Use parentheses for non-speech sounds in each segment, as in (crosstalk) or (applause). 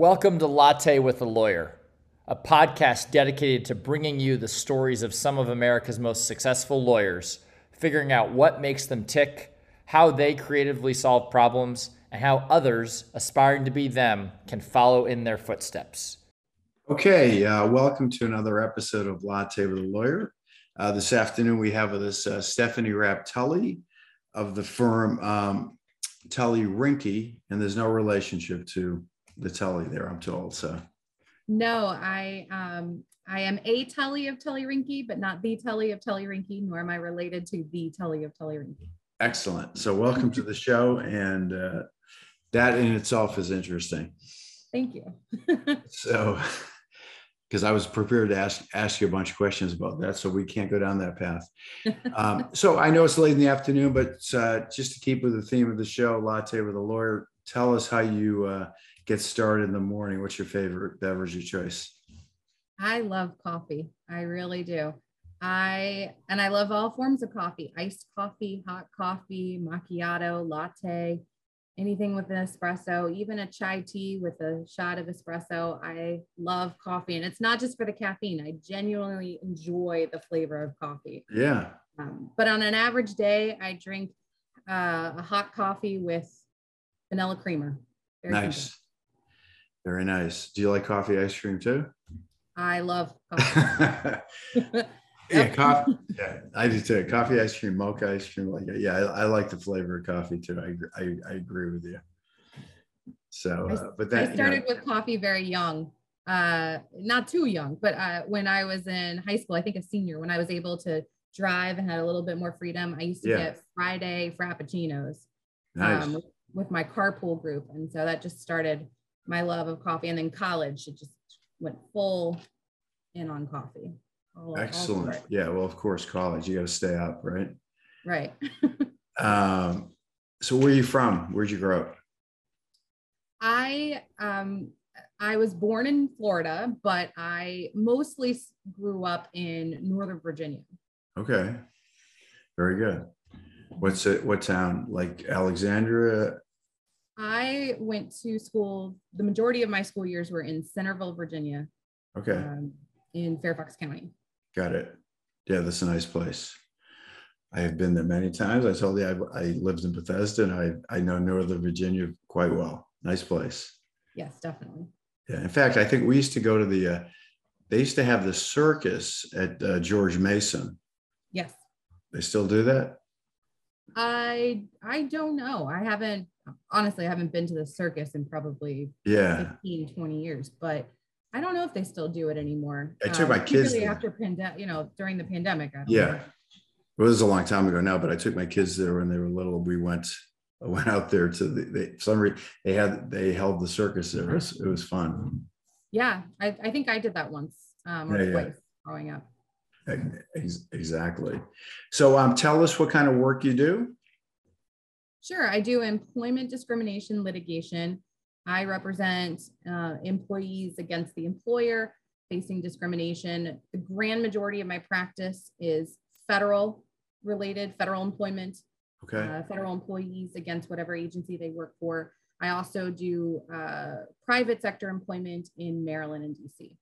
Welcome to Latte with a Lawyer, a podcast dedicated to bringing you the stories of some of America's most successful lawyers, figuring out what makes them tick, how they creatively solve problems, and how others aspiring to be them can follow in their footsteps. Okay, uh, welcome to another episode of Latte with a Lawyer. Uh, this afternoon, we have with us uh, Stephanie Rapp Tully of the firm um, Tully Rinckey, and there's no relationship to the Tully there, I'm told. So No, I um I am a Tully of Tully Rinckey, but not the Tully of Tully Rinckey, nor am I related to the Tully of Tully Rinckey. excellent. So welcome to the show, and uh, that in itself is interesting. Thank you. (laughs) So, because I was prepared to ask ask you a bunch of questions about that, so we can't go down that path. Um, (laughs) so I know it's late in the afternoon, but uh, just to keep with the theme of the show, latte with a lawyer. Tell us how you uh, get started in the morning. What's your favorite beverage of choice? I love coffee. I really do. I and I love all forms of coffee, iced coffee, hot coffee, macchiato, latte, anything with an espresso, even a chai tea with a shot of espresso. I love coffee. And it's not just for the caffeine. I genuinely enjoy the flavor of coffee. Yeah, Um, but on an average day, I drink uh, a hot coffee with vanilla creamer. Very simple. Very nice. Do you like coffee ice cream too? I love (laughs) coffee. (laughs) yeah, coffee. Yeah, I do too. Coffee ice cream, mocha ice cream. Like, yeah, I, I like the flavor of coffee too. I agree- I, I agree with you. So, uh, but that I started with coffee very young, uh, not too young, but uh, when I was in high school, I think a senior, when I was able to drive and had a little bit more freedom, I used to Yeah. get Friday frappuccinos nice. um, with my carpool group. And so that just started my love of coffee. And then college, it just went full in on coffee. All- all Excellent. it. Yeah. Well, of course, college. You got to stay up, right? Right. (laughs) Um, so, where are you from? Where'd you grow up? I um I was born in Florida, but I mostly grew up in Northern Virginia. Okay. Very good. What's it? What town? Like Alexandria? I went to school. The majority of my school years were in Centreville, Virginia, Okay. um, in Fairfax County. Got it. Yeah, that's a nice place. I have been there many times. I told you I, I lived in Bethesda and I, I know Northern Virginia quite well. Nice place. Yes, definitely. Yeah. In fact, I think we used to go to the, uh, they used to have the circus at uh, George Mason. Yes. They still do that? I I don't know. I haven't honestly I haven't been to the circus in probably Yeah. 15, 20 years, but I don't know if they still do it anymore. I took my kids there. after pandemic, you know, during the pandemic. I don't Yeah. know. Well, it was a long time ago now, but I took my kids there when they were little. We went, I (laughs) went out there to the, they, some reason, they had, they held the circus there. It was, it was fun. Yeah, I, I think I did that once um, or Yeah, yeah. growing up. Exactly. So um, tell us what kind of work you do. Sure, I do employment discrimination litigation. I represent uh, employees against the employer facing discrimination. The grand majority of my practice is federal related, federal employment, Okay. uh, federal employees against whatever agency they work for. I also do uh, private sector employment in Maryland and DC.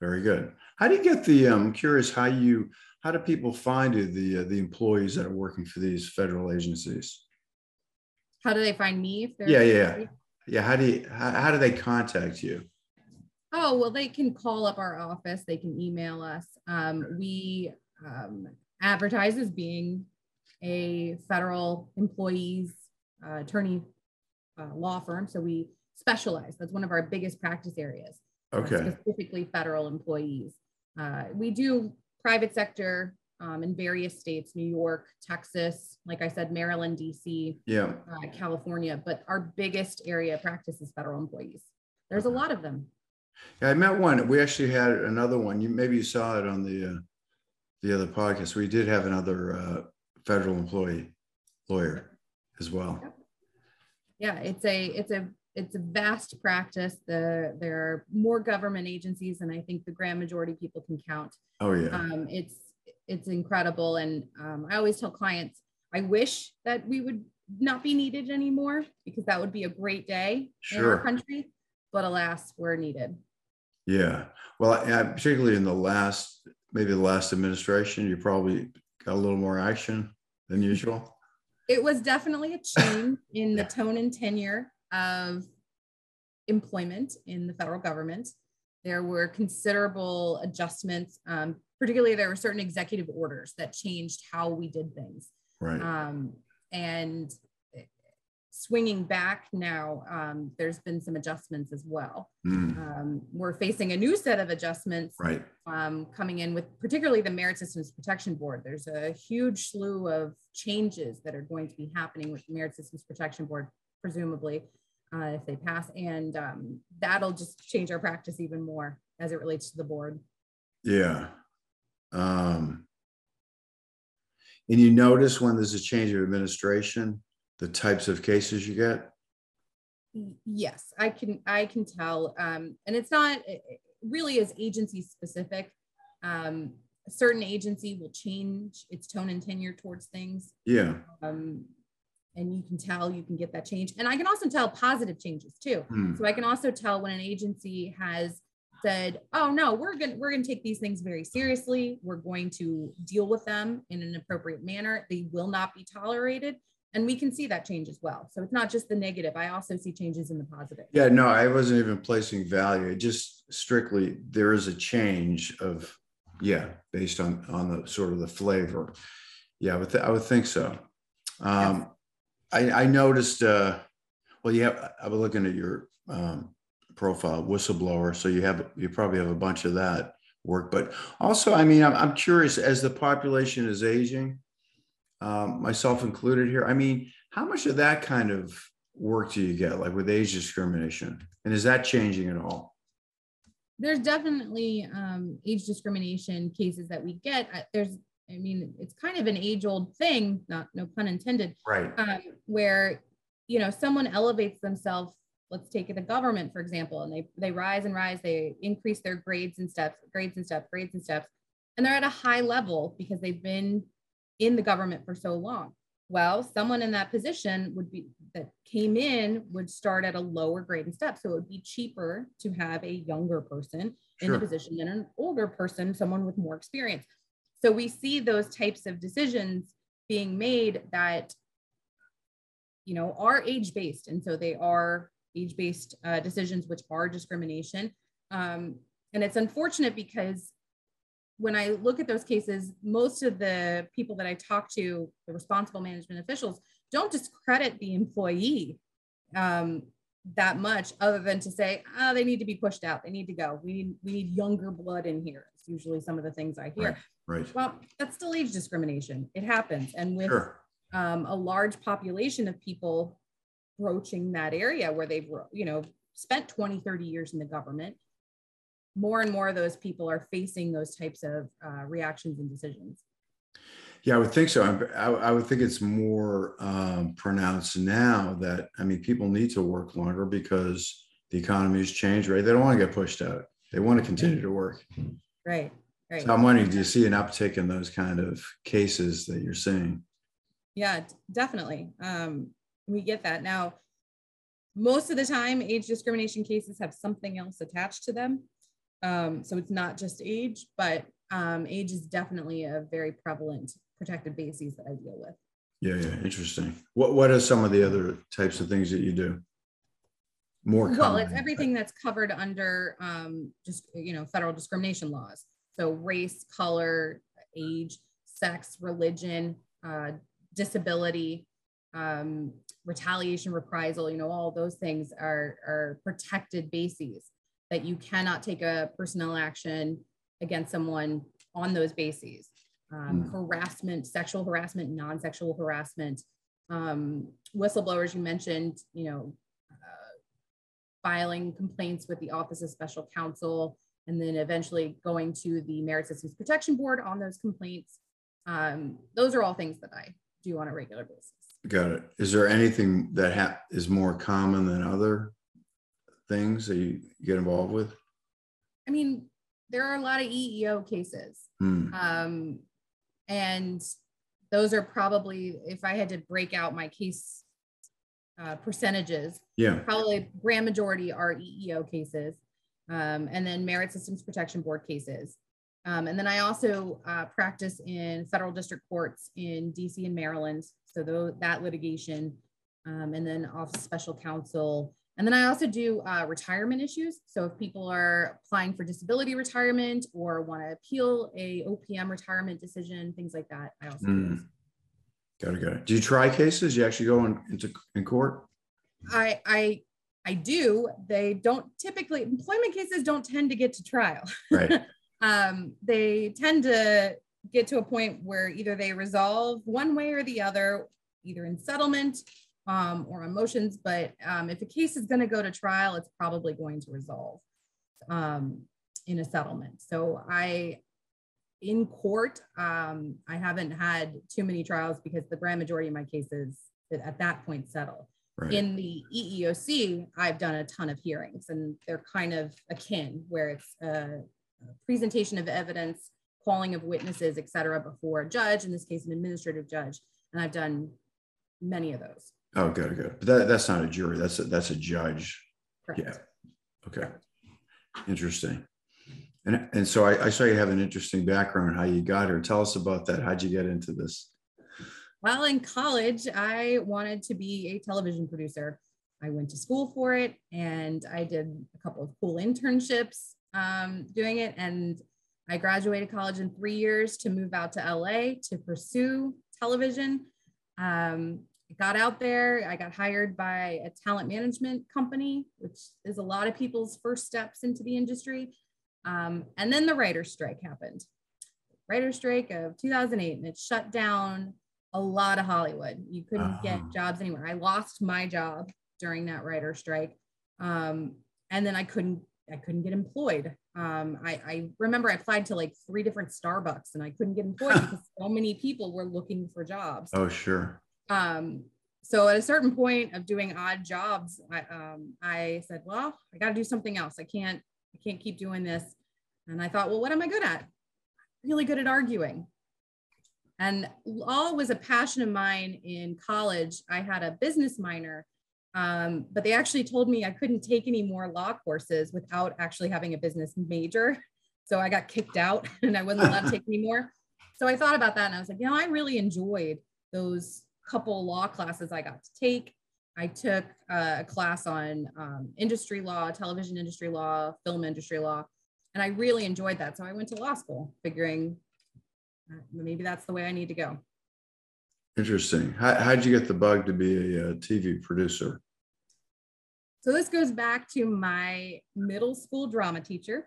Very good. How do you get the, um, I'm curious how you, how do people find you, the, uh, the employees that are working for these federal agencies? How do they find me? If they're Yeah, yeah. Yeah. How do you, how, how do they contact you? Oh, well, they can call up our office. They can email us. Um, we um, advertise as being a federal employees uh, attorney uh, law firm. So we specialize. That's one of our biggest practice areas. uh, Okay. Specifically federal employees. Uh, we do private sector um, in various states, New York, Texas, like I said, Maryland, DC, Yeah. uh, California, but our biggest area of practice is federal employees. There's a lot of them. Yeah, I met one. We actually had another one. You maybe you saw it on the uh, the other podcast. We did have another uh, federal employee lawyer as well. yeah it's a it's a it's a vast practice the there are more government agencies and i think the grand majority of people can count Oh yeah, um, it's it's incredible and um, i always tell clients i wish that we would not be needed anymore because that would be a great day in our country but alas, we're needed. Yeah. Well, I, particularly in the last, maybe the last administration, you probably got a little more action than usual. It was definitely a change (laughs) in the tone and tenure of employment in the federal government. There were considerable adjustments. Um, particularly, there were certain executive orders that changed how we did things. Right. Um, and swinging back now, um, there's been some adjustments as well. Mm, Um, we're facing a new set of adjustments right. um, coming in with particularly the Merit Systems Protection Board. There's a huge slew of changes that are going to be happening with the Merit Systems Protection Board, presumably, uh, if they pass. And um, that'll just change our practice even more as it relates to the board. Yeah. Um, and you notice when there's a change of administration, the types of cases you get? Yes, I can I can tell, um, and it's not it really as agency specific. Um, a certain agency will change its tone and tenure towards things, Yeah. um, and you can tell you can get that change. And I can also tell positive changes too. Hmm, So I can also tell when an agency has said, "Oh no, we're going to we're going to take these things very seriously. We're going to deal with them in an appropriate manner. They will not be tolerated." And we can see that change as well. So it's not just the negative. I also see changes in the positive. Yeah, no, I wasn't even placing value. It just strictly, there is a change of, yeah, based on, on the sort of the flavor. Yeah, I would, th- I would think so. Um, I, I noticed, uh, well, have, I was looking at your, um, profile whistleblower. So you have, you probably have a bunch of that work, but also, I mean, I'm, I'm curious as the population is aging, um, myself included here. I mean, how much of that kind of work do you get, like with age discrimination? And is that changing at all? there's definitely um, age discrimination cases that we get. There's, I mean, it's kind of an age old thing, not no pun intended, Right. um, where you know someone elevates themselves. Let's take the government for example, and they they rise and rise. They increase their grades and steps, grades and steps, grades and steps, and they're at a high level because they've been in the government for so long. Well, someone in that position would be that came in would start at a lower grade and step. So it would be cheaper to have a younger person in the position than an older person, someone with more experience. So we see those types of decisions being made that you know are age based and so they are age based uh, decisions which are discrimination. Um, and it's unfortunate because when i look at those cases most of the people that i talk to the responsible management officials don't discredit the employee um, that much other than to say oh they need to be pushed out. They need to go. We need we need younger blood in here usually some of the things i hear Right. Right. well that's still age discrimination it happens and with Sure. um, a large population of people broaching that area where they've you know spent 20 30 years in the government more and more of those people are facing those types of uh, reactions and decisions Yeah, I would think so. I, I would think it's more um, pronounced now that, I mean, people need to work longer because the economy has changed, right? They don't want to get pushed out. They want to continue to work. Right right So I'm wondering, do you see an uptick in those kind of cases that you're seeing? yeah definitely um, we get that now most of the time age discrimination cases have something else attached to them um, so it's not just age but um, age is definitely a very prevalent protected basis that i deal with Yeah, yeah, interesting. What What are some of the other types of things that you do? More well it's everything that's covered under um, just you know federal discrimination laws so race color age sex religion uh, disability um, retaliation reprisal you know all those things are are protected bases that you cannot take a personnel action against someone on those bases um, Mm. harassment sexual harassment non-sexual harassment um, whistleblowers you mentioned you know uh, filing complaints with the Office of Special Counsel, and then eventually going to the Merit Systems Protection Board on those complaints. Um, those are all things that I do on a regular basis. Got it. Is there anything that ha- is more common than other things that you get involved with? I mean, there are a lot of EEO cases, Hmm. um, and those are probably, if I had to break out my case uh, percentages. Yeah. Probably grand majority are EEO cases, um, and then Merit Systems Protection Board cases. Um, and then I also uh, practice in federal district courts in DC and Maryland. So though, that litigation, um, and then Office of Special Counsel. And then I also do uh, retirement issues. So if people are applying for disability retirement or want to appeal a OPM retirement decision, things like that, I also mm. do. Got it. Got it. Do you try cases? You actually go in, into in court? I I I do. They don't typically employment cases don't tend to get to trial. Right. (laughs) um, they tend to get to a point where either they resolve one way or the other, either in settlement um, or on motions. But um, if a case is going to go to trial, it's probably going to resolve um, in a settlement. So I, in court, um, I haven't had too many trials because the grand majority of my cases at that point settle. Right. In the EEOC, I've done a ton of hearings, and they're kind of akin, where it's a presentation of evidence, calling of witnesses, et cetera, before a judge, in this case, an administrative judge. And I've done many of those. Oh, good, good. But that, that's not a jury. That's a, that's a judge. Correct. Yeah. Okay. Interesting. And, and so I, I saw you have an interesting background, how you got here. Tell us about that. How'd you get into this? Well, in college, I wanted to be a television producer. I went to school for it and I did a couple of cool internships um, doing it. And I graduated college in three years to move out to LA to pursue television. Um, got out there. I got hired by a talent management company, which is a lot of people's first steps into the industry. Um, and then the writer's strike happened. Writer's strike of 2008, and it shut down a lot of Hollywood. You couldn't uh-huh. get jobs anywhere. I lost my job during that writer's strike. Um, and then I couldn't I couldn't get employed. Um, I, I, remember I applied to like three different Starbucks and I couldn't get employed (laughs) because so many people were looking for jobs. Oh, sure. Um, so at a certain point of doing odd jobs, I, um, I said, well, I got to do something else. I can't, I can't keep doing this. And I thought, well, what am I good at? Really good at arguing. And law was a passion of mine in college. I had a business minor um, but they actually told me I couldn't take any more law courses without actually having a business major. So I got kicked out (laughs) and I wasn't allowed to take any more. So I thought about that and I was like, you know, I really enjoyed those couple law classes I got to take. I took a class on um, industry law, television industry law, film industry law, and I really enjoyed that. So I went to law school, figuring uh, maybe that's the way I need to go. Interesting. How, how'd you get the bug to be a, a TV producer? So this goes back to my middle school drama teacher.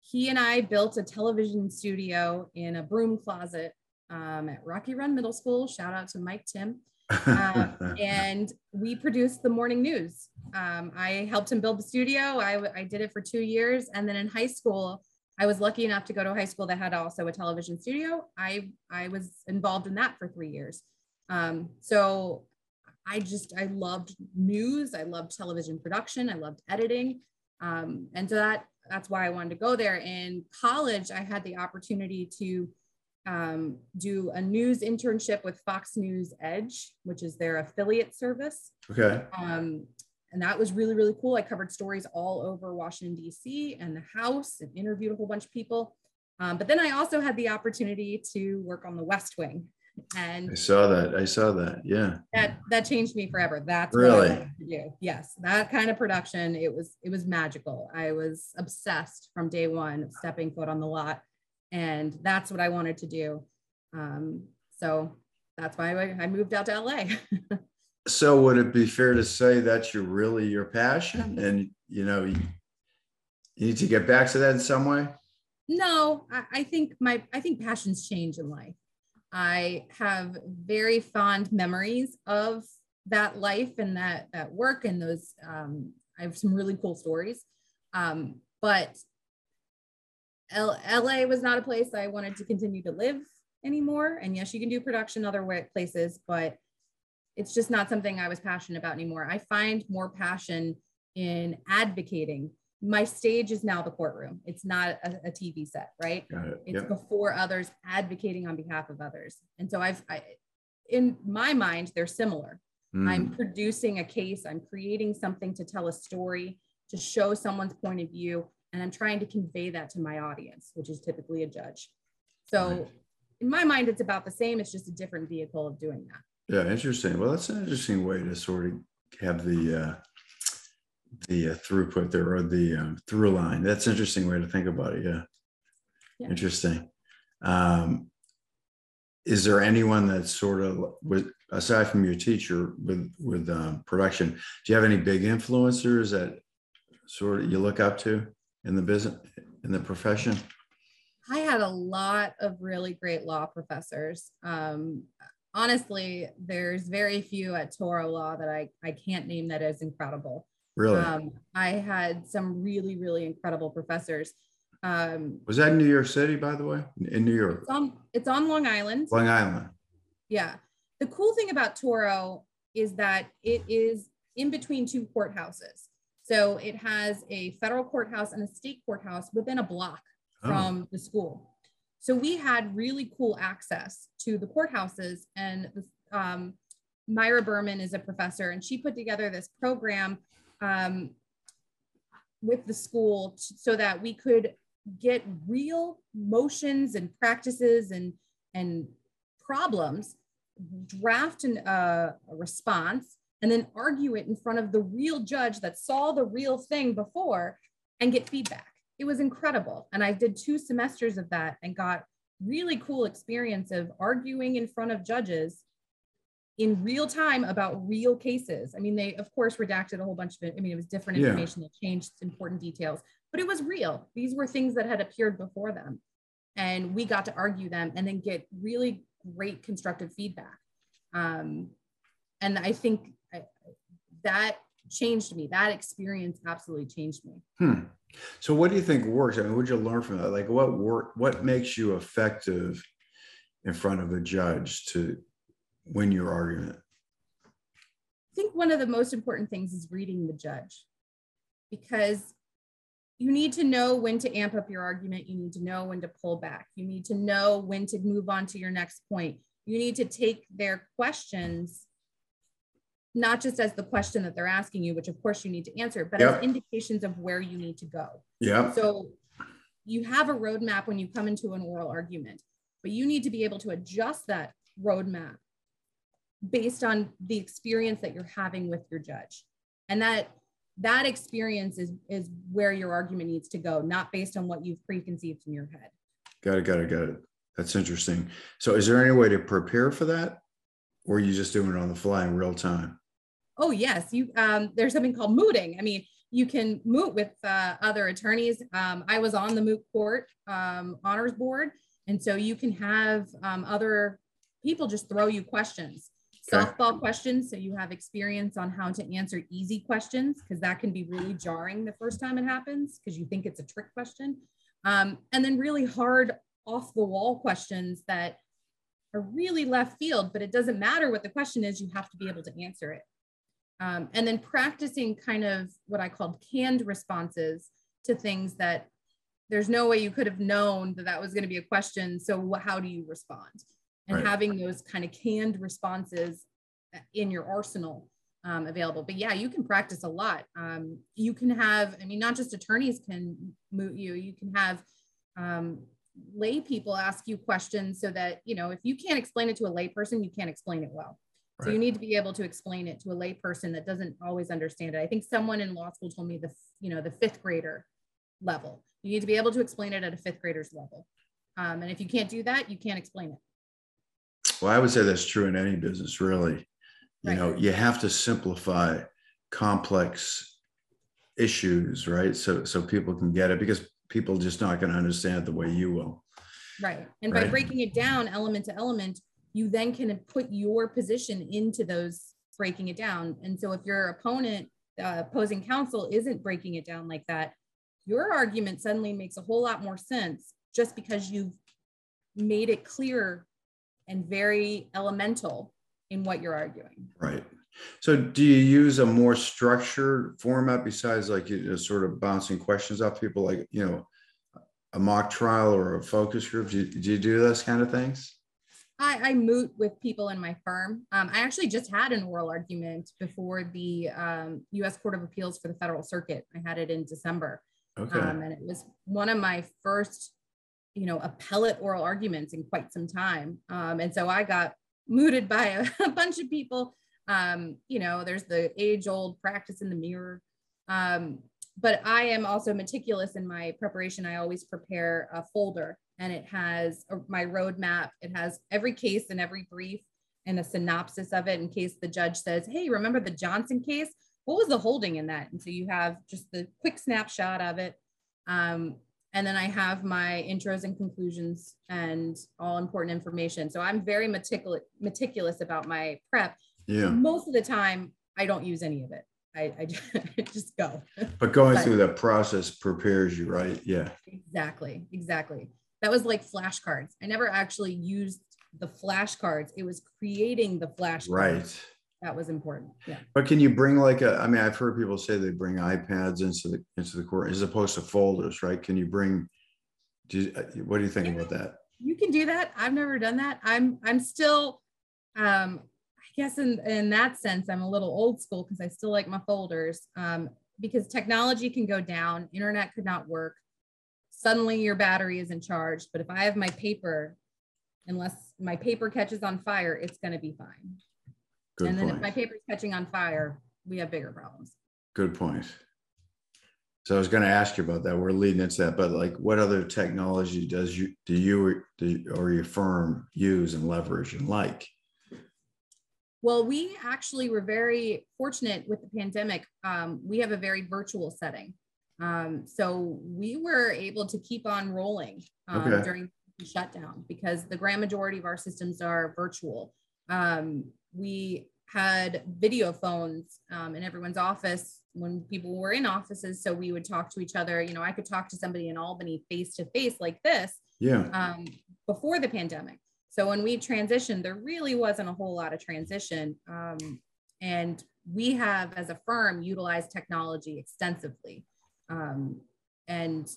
He and I built a television studio in a broom closet um, at Rocky Run Middle School. Shout out to Mike Tim. Um, (laughs) and we produced the morning news. Um, I helped him build the studio. I, I did it for two years. And then in high school, I was lucky enough to go to a high school that had also a television studio. I, I was involved in that for three years. Um, so I just, I loved news. I loved television production. I loved editing. Um, and so that, that's why I wanted to go there. In college, I had the opportunity to um, do a news internship with Fox News Edge, which is their affiliate service. Okay. Um, and that was really, really cool. I covered stories all over Washington, D.C. and the House and interviewed a whole bunch of people. Um, but then I also had the opportunity to work on the West Wing, and I saw that. I saw that. Yeah. That that changed me forever. That's really Yes, that kind of production. It was it was magical. I was obsessed from day one, stepping foot on the lot, and that's what I wanted to do. Um, so that's why I moved out to LA. (laughs) so would it be fair to say that's your really your passion, and you know you, need to get back to that in some way? No, I, I think my I think passions change in life. I have very fond memories of that life and that that work and those. Um, I have some really cool stories, um, but L- LA was not a place I wanted to continue to live anymore. And yes, you can do production other places, but it's just not something I was passionate about anymore. I find more passion in advocating my stage is now the courtroom. It's not a, a TV set, right? It. It's yep. before others, advocating on behalf of others. And so I've, I, in my mind, they're similar. Mm. I'm producing a case, I'm creating something to tell a story, to show someone's point of view, and I'm trying to convey that to my audience, which is typically a judge. So, in my mind, it's about the same. It's just a different vehicle of doing that. Yeah, interesting. Well, that's an interesting way to sort of have the uh, the uh, throughput there or the um, through line. That's an interesting way to think about it. Yeah, yeah. interesting. Um, is there anyone that sort of with aside from your teacher with with um, production? Do you have any big influencers that sort of you look up to in the business in the profession? I had a lot of really great law professors. Um, honestly, there's very few at Touro Law that I, I can't name that as incredible. Really? Um, I had some really, really incredible professors. Um, was that in New York City, by the way? In New York? It's on, it's on Long Island. Long Island. Yeah. The cool thing about Toro is that it is in between two courthouses. So it has a federal courthouse and a state courthouse within a block oh. from the school. So we had really cool access to the courthouses. And um, Myra Berman is a professor, and she put together this program um, with the school t- so that we could get real motions and practices and and problems draft an, uh, a response and then argue it in front of the real judge that saw the real thing before and get feedback it was incredible and i did two semesters of that and got really cool experience of arguing in front of judges in real time about real cases. I mean, they of course redacted a whole bunch of it. I mean, it was different information yeah. that changed important details, but it was real. These were things that had appeared before them. And we got to argue them and then get really great constructive feedback. Um, and I think I, that changed me. That experience absolutely changed me. Hmm. So what do you think works? I mean, what did you learn from that? Like what work, what makes you effective in front of a judge to win your argument? I think one of the most important things is reading the judge because you need to know when to amp up your argument. You need to know when to pull back. You need to know when to move on to your next point. You need to take their questions, not just as the question that they're asking you, which of course you need to answer, but yep. as indications of where you need to go. Yeah. So you have a roadmap when you come into an oral argument, but you need to be able to adjust that roadmap based on the experience that you're having with your judge. And that that experience is is where your argument needs to go, not based on what you've preconceived in your head. Got it, got it, got it. That's interesting. So is there any way to prepare for that? Or are you just doing it on the fly in real time? Oh yes. You um, there's something called mooting. I mean, you can moot with uh, other attorneys. Um, I was on the moot court um, honors board. And so you can have um, other people just throw you questions softball questions so you have experience on how to answer easy questions because that can be really jarring the first time it happens because you think it's a trick question um, and then really hard off the wall questions that are really left field but it doesn't matter what the question is you have to be able to answer it um, and then practicing kind of what i called canned responses to things that there's no way you could have known that that was going to be a question so how do you respond and right. having those kind of canned responses in your arsenal um, available. But yeah, you can practice a lot. Um, you can have, I mean, not just attorneys can moot you, you can have um, lay people ask you questions so that, you know, if you can't explain it to a lay person, you can't explain it well. Right. So you need to be able to explain it to a layperson that doesn't always understand it. I think someone in law school told me the, you know, the fifth grader level. You need to be able to explain it at a fifth grader's level. Um, and if you can't do that, you can't explain it. Well, I would say that's true in any business, really. You right. know, you have to simplify complex issues, right? So so people can get it because people just not going to understand the way you will. Right. And right? by breaking it down element to element, you then can put your position into those breaking it down. And so if your opponent, uh, opposing counsel, isn't breaking it down like that, your argument suddenly makes a whole lot more sense just because you've made it clear and very elemental in what you're arguing. Right. So, do you use a more structured format besides like you know, sort of bouncing questions off people, like you know, a mock trial or a focus group? Do you do, you do those kind of things? I, I moot with people in my firm. Um, I actually just had an oral argument before the um, U.S. Court of Appeals for the Federal Circuit. I had it in December, Okay. um, and it was one of my first, you know, appellate oral arguments in quite some time. Um, and so I got mooted by a, (laughs) a bunch of people. Um, you know, there's the age-old practice in the mirror. Um, but I am also meticulous in my preparation. I always prepare a folder and it has a, my roadmap. It has every case and every brief and a synopsis of it in case the judge says, Hey, remember the Johnson case? What was the holding in that? And so you have just the quick snapshot of it. Um, and then I have my intros and conclusions and all important information. So I'm very meticulous, meticulous about my prep. Yeah. Most of the time, I don't use any of it. I, I (laughs) just, I just go. But going But- through that process prepares you, right? Yeah. Exactly, exactly. That was like flashcards. I never actually used the flashcards. It was creating the flashcards Right. that was important. Yeah. But can you bring like a, I mean, I've heard people say they bring iPads into the, into the court as opposed to folders, right? Can you bring, do you, uh, what do you think about that? You can do that. I've never done that. I'm I'm still um I guess in in that sense I'm a little old school because I still like my folders. Um because technology can go down, internet could not work. Suddenly your battery isn't charged, but if I have my paper unless my paper catches on fire, it's going to be fine. Good and then if my point. paper's catching on fire, we have bigger problems. Good point. So I was going to ask you about that. We're leading into that, but like what other technology does you, do you or- do, or your firm use and leverage and like? Well, we actually were very fortunate with the pandemic. Um, we have a very virtual setting. Um, so we were able to keep on rolling um, Okay. during the shutdown because the grand majority of our systems are virtual. Um, we had video phones um, in everyone's office when people were in offices. So we would talk to each other. You know, I could talk to somebody in Albany face to face like this Yeah. um, before the pandemic. So when we transitioned, there really wasn't a whole lot of transition. Um, and we have, as a firm, utilized technology extensively. Um, and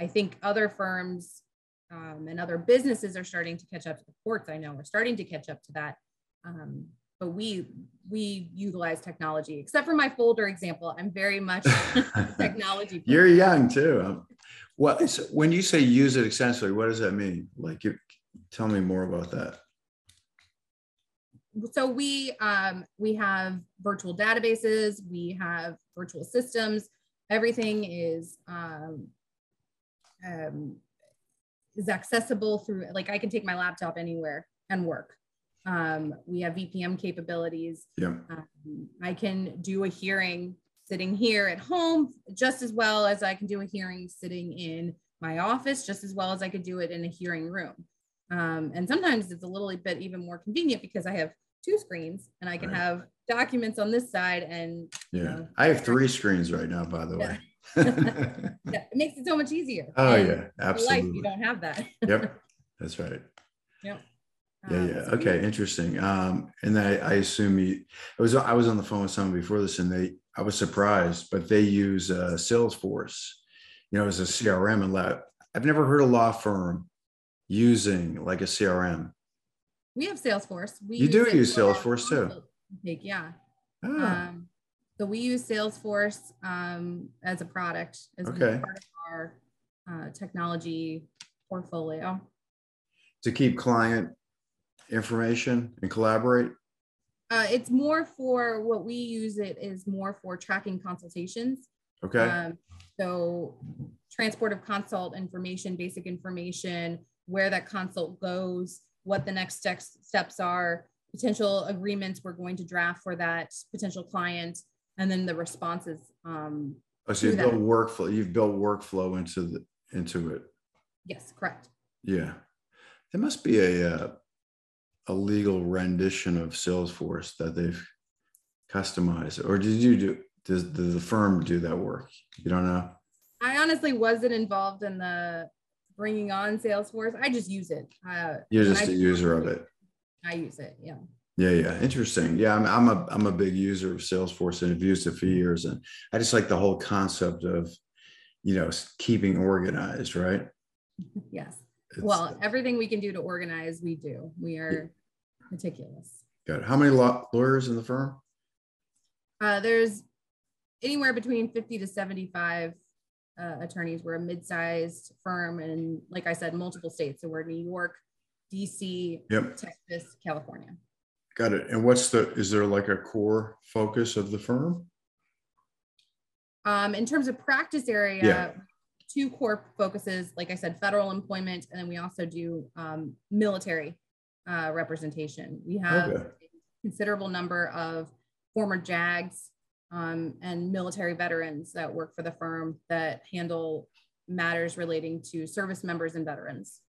I think other firms um, and other businesses are starting to catch up to the courts. I know we're starting to catch up to that. Um, but we we utilize technology, except for my folder example. I'm very much (laughs) technology. You're young too. Um, What, so when you say use it extensively, what does that mean? Like you, tell me more about that. so we um, we have virtual databases we have virtual systems everything is um, um, is accessible through like i can take my laptop anywhere and work um, we have vpn capabilities Yeah. um, i can do a hearing sitting here at home just as well as i can do a hearing sitting in my office just as well as i could do it in a hearing room um, and sometimes it's a little bit even more convenient because I have two screens and I can Right. have documents on this side and Yeah. know, I have three screens right now, by the way. yeah, (laughs) it makes it so much easier. oh And yeah, in Life, absolutely. you don't have that. Yep. (laughs) That's right. yep Yeah, Um, yeah. so we- Okay, interesting. Um, and I, I assume you, I was, I was on the phone with someone before this and they, I was surprised, but they use uh, Salesforce, you know, as a CRM and lab. I've never heard a law firm using like a CRM. We have Salesforce. We You do use Salesforce, too. Intake, Yeah. Ah, Um, so we use Salesforce um, as a product as Okay. part of our uh, technology portfolio. to keep client information and collaborate. Uh, it's more for what we use it is more for tracking consultations. Okay. Um, so transport of consult information, basic information, where that consult goes, what the next steps steps are, potential agreements we're going to draft for that potential client, and then the responses. Um, Oh, so you do built workflow, you've built workflow into the, into it. yes, correct. Yeah. There must be a, uh, a legal rendition of Salesforce that they've customized, or did you do, does, does the firm do that work? You don't know? I honestly wasn't involved in the bringing on Salesforce. I just use it. Uh, You're just I- a user of it. I use it. Yeah. Yeah, yeah, interesting. Yeah, I'm, I'm a I'm a big user of Salesforce and have used it for years, and I just like the whole concept of, you know, keeping organized, right? (laughs) Yes. It's- Well, everything we can do to organize, we do. We are meticulous. Got it. How many law- lawyers in the firm? Uh, there's anywhere between 50 to 75 uh, attorneys. We're a mid-sized firm, and like I said, multiple states. So we're New York, DC, Yep, Texas, California. got it. And what's the, is there like a core focus of the firm? Um, in terms of practice area, Yeah. two core focuses, like I said, federal employment, and then we also do um, military uh, representation. We have Okay. a considerable number of former JAGs um, and military veterans that work for the firm that handle matters relating to service members and veterans.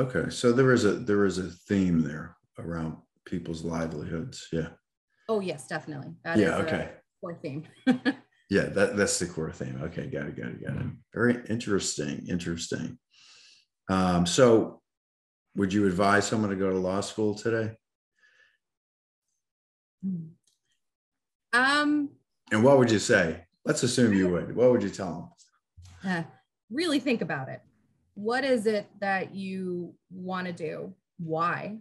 Okay, so there is a, there is a theme there around people's livelihoods. Yeah, Oh, yes, definitely. That yeah, okay. core theme. (laughs) Yeah, that, that's the core theme. Okay, got it, got it, got it. Very interesting, interesting. Um, so would you advise someone to go to law school today? um, And what would you say? Let's assume you (laughs) would. What would you tell them? uh, really think about it. What is it that you want to do? Why?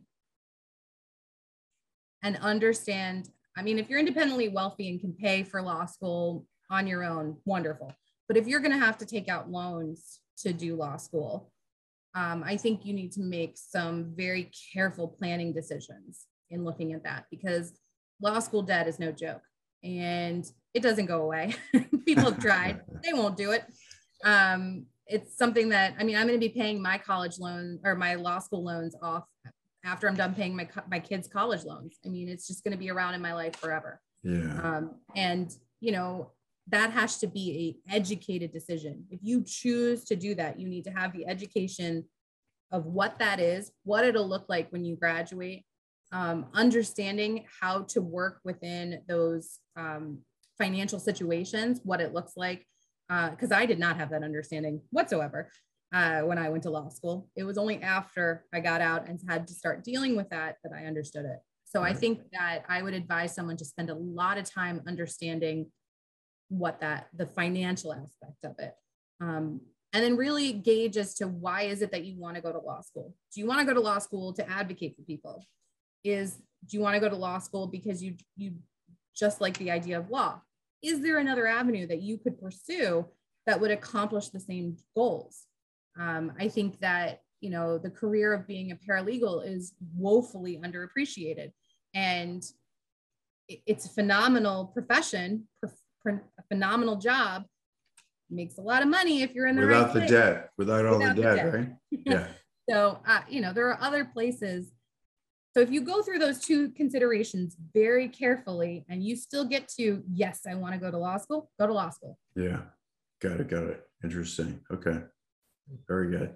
And understand. I mean, if you're independently wealthy and can pay for law school on your own, wonderful. But if you're going to have to take out loans to do law school, um, I think you need to make some very careful planning decisions in looking at that because law school debt is no joke and it doesn't go away. (laughs) People have tried, (laughs) they won't do it. Um, it's something that I mean, I'm going to be paying my college loan or my law school loans off after I'm done paying my my kids' college loans. I mean, it's just going to be around in my life forever. Yeah, Um, and you know that has to be a educated decision. If you choose to do that, you need to have the education of what that is, what it'll look like when you graduate, um, understanding how to work within those um, financial situations, what it looks like. Because I did not have that understanding whatsoever uh, when I went to law school. It was only after I got out and had to start dealing with that that I understood it. So I think that I would advise someone to spend a lot of time understanding what that the financial aspect of it um, and then really gauge as to why is it that you want to go to law school do you want to go to law school to advocate for people is do you want to go to law school because you you just like the idea of law is there another avenue that you could pursue that would accomplish the same goals um, i think that you know the career of being a paralegal is woefully underappreciated and it's a phenomenal profession a phenomenal job makes a lot of money if you're in the without right the place. debt, without all the the debt, debt. right? (laughs) Yeah, so uh, you know there are other places so if you go through those two considerations very carefully and you still get to yes i want to go to law school go to law school yeah. Got it, got it. Interesting. Okay, very good.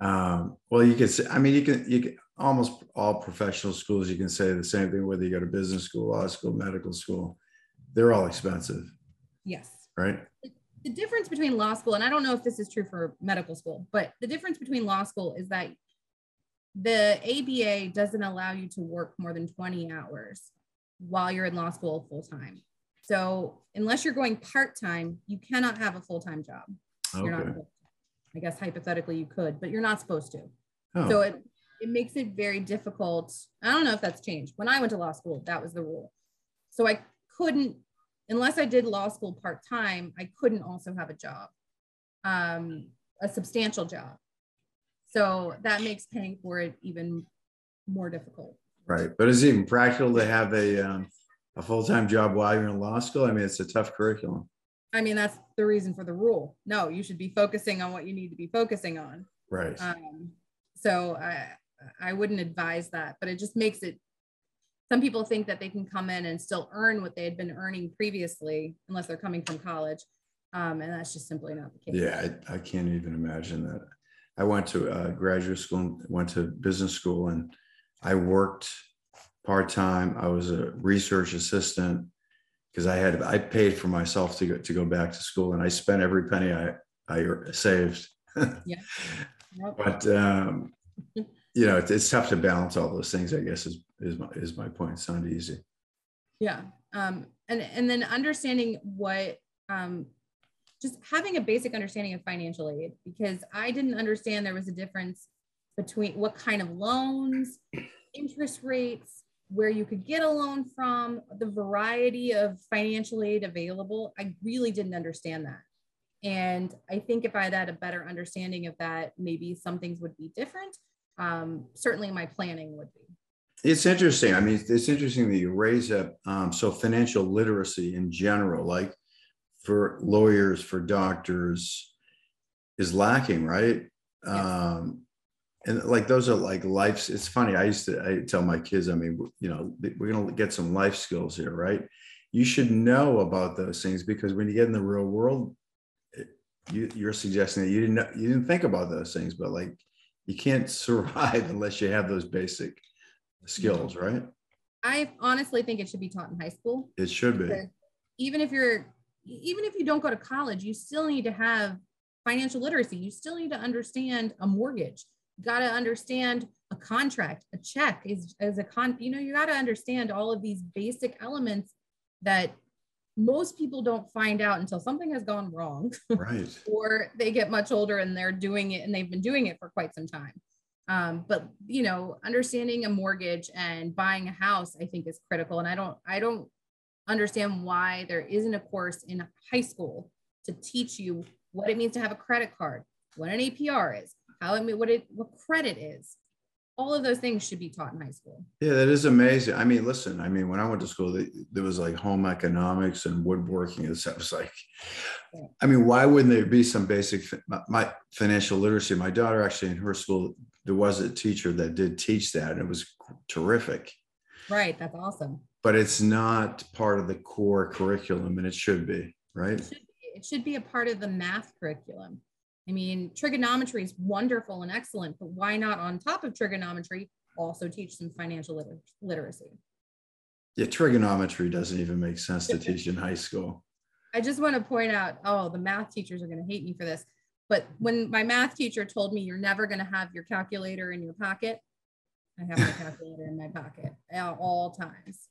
Um, well, you can say, I mean, you can, you can, almost all professional schools, you can say the same thing, whether you go to business school, law school, medical school, they're all expensive, yes right? the difference between law school and i don't know if this is true for medical school but the difference between law school is that the aba doesn't allow you to work more than 20 hours while you're in law school full time so unless you're going part-time you cannot have a full-time job. You're not i guess hypothetically you could but you're not supposed to. Oh, so it it makes it very difficult. I don't know if that's changed. When i went to law school that was the rule. So i couldn't unless i did law school part-time i couldn't also have a job um, a substantial job so that makes paying for it even more difficult right. But is it even practical to have a, um, a full-time job while you're in law school? I mean, it's a tough curriculum. i mean that's the reason for the rule no you should be focusing on what you need to be focusing on Right. Um, so I, I wouldn't advise that, but it just makes it, some people think that they can come in and still earn what they had been earning previously, unless they're coming from college. Um, and that's just simply not the case. Yeah, I, I can't even imagine that. I went to uh, graduate school, went to business school, and I worked part time. I was a research assistant because I had I paid for myself to go to go back to school, and I spent every penny I I saved. (laughs) Yep. But um, you know, it's, it's tough to balance all those things. I guess is is my is my point. It's not easy. Yeah. Um, and, and then understanding what, um, just having a basic understanding of financial aid because I didn't understand there was a difference between what kind of loans, interest rates, where you could get a loan from, the variety of financial aid available. I really didn't understand that. And I think if I had a better understanding of that, maybe some things would be different. Um, certainly my planning would be. It's interesting. I mean, it's interesting that you raise up. Um, so financial literacy in general, like for lawyers, for doctors, is lacking, right? Um, and like those are like life. It's funny. I used to I tell my kids, I mean, you know, we're gonna get some life skills here, right? You should know about those things because when you get in the real world, you, you're suggesting that you didn't know, you didn't think about those things, but like you can't (laughs) survive unless you have those basic skills, right? I honestly think it should be taught in high school. It should be. Even if you're even if you don't go to college, you still need to have financial literacy. You still need to understand a mortgage. You got to understand a contract, a check is as a con, you know, you got to understand all of these basic elements that most people don't find out until something has gone wrong. (laughs) Right. or they get much older and they're doing it and they've been doing it for quite some time. Um, but you know, understanding a mortgage and buying a house, I think is critical. And I don't, I don't understand why there isn't a course in high school to teach you what it means to have a credit card, what an APR is, how it what it what credit is. All of those things should be taught in high school. Yeah, that is amazing. I mean, listen, I mean, when I went to school, there was like home economics and woodworking and stuff. It's like, I mean, why wouldn't there be some basic my financial literacy? My daughter actually in her school, there was a teacher that did teach that, and it was terrific. Right, that's awesome. But it's not part of the core curriculum and it should be right? It should be, it should be a part of the math curriculum. I mean trigonometry is wonderful and excellent but why not on top of trigonometry also teach some financial liter- literacy? Yeah trigonometry doesn't even make sense to teach in high school. (laughs) I just want to point out oh the math teachers are going to hate me for this but when my math teacher told me you're never going to have your calculator in your pocket i have my calculator in my pocket at all times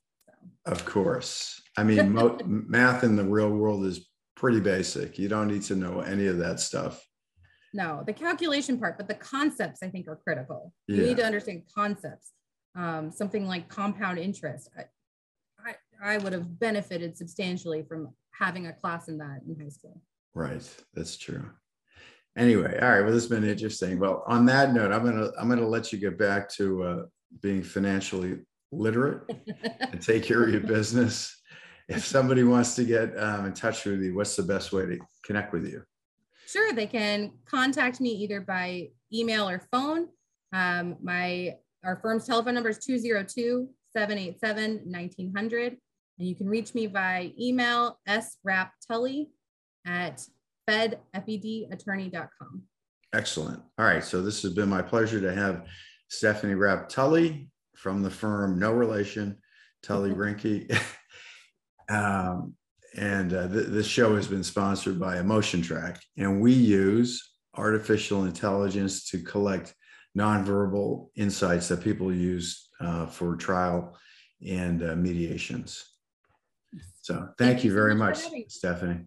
of course. I mean, mo- (laughs) math in the real world is pretty basic. You don't need to know any of that stuff. No, the calculation part, but the concepts I think are critical. Yeah. You need to understand concepts. Um, something like compound interest. I, I, I would have benefited substantially from having a class in that in high school. Right. That's true. Anyway, all right. Well, this has been interesting. Well, on that note, I'm gonna I'm gonna let you get back to uh, being financially literate and take care of your (laughs) business. If somebody wants to get um, in touch with you, what's the best way to connect with you? Sure, they can contact me either by email or phone. Um, my our firm's telephone number is 202 787 1900. And you can reach me by email sraptully at fedfedattorney.com. Excellent. All right. So this has been my pleasure to have Stephanie Rapp Tully from the firm, no relation, Tully (laughs) Rinckey. um, and uh, th- this show has been sponsored by EmotionTrac, and we use artificial intelligence to collect nonverbal insights that people use uh, for trial and uh, mediations. So, thank, thank you very much, Stephanie.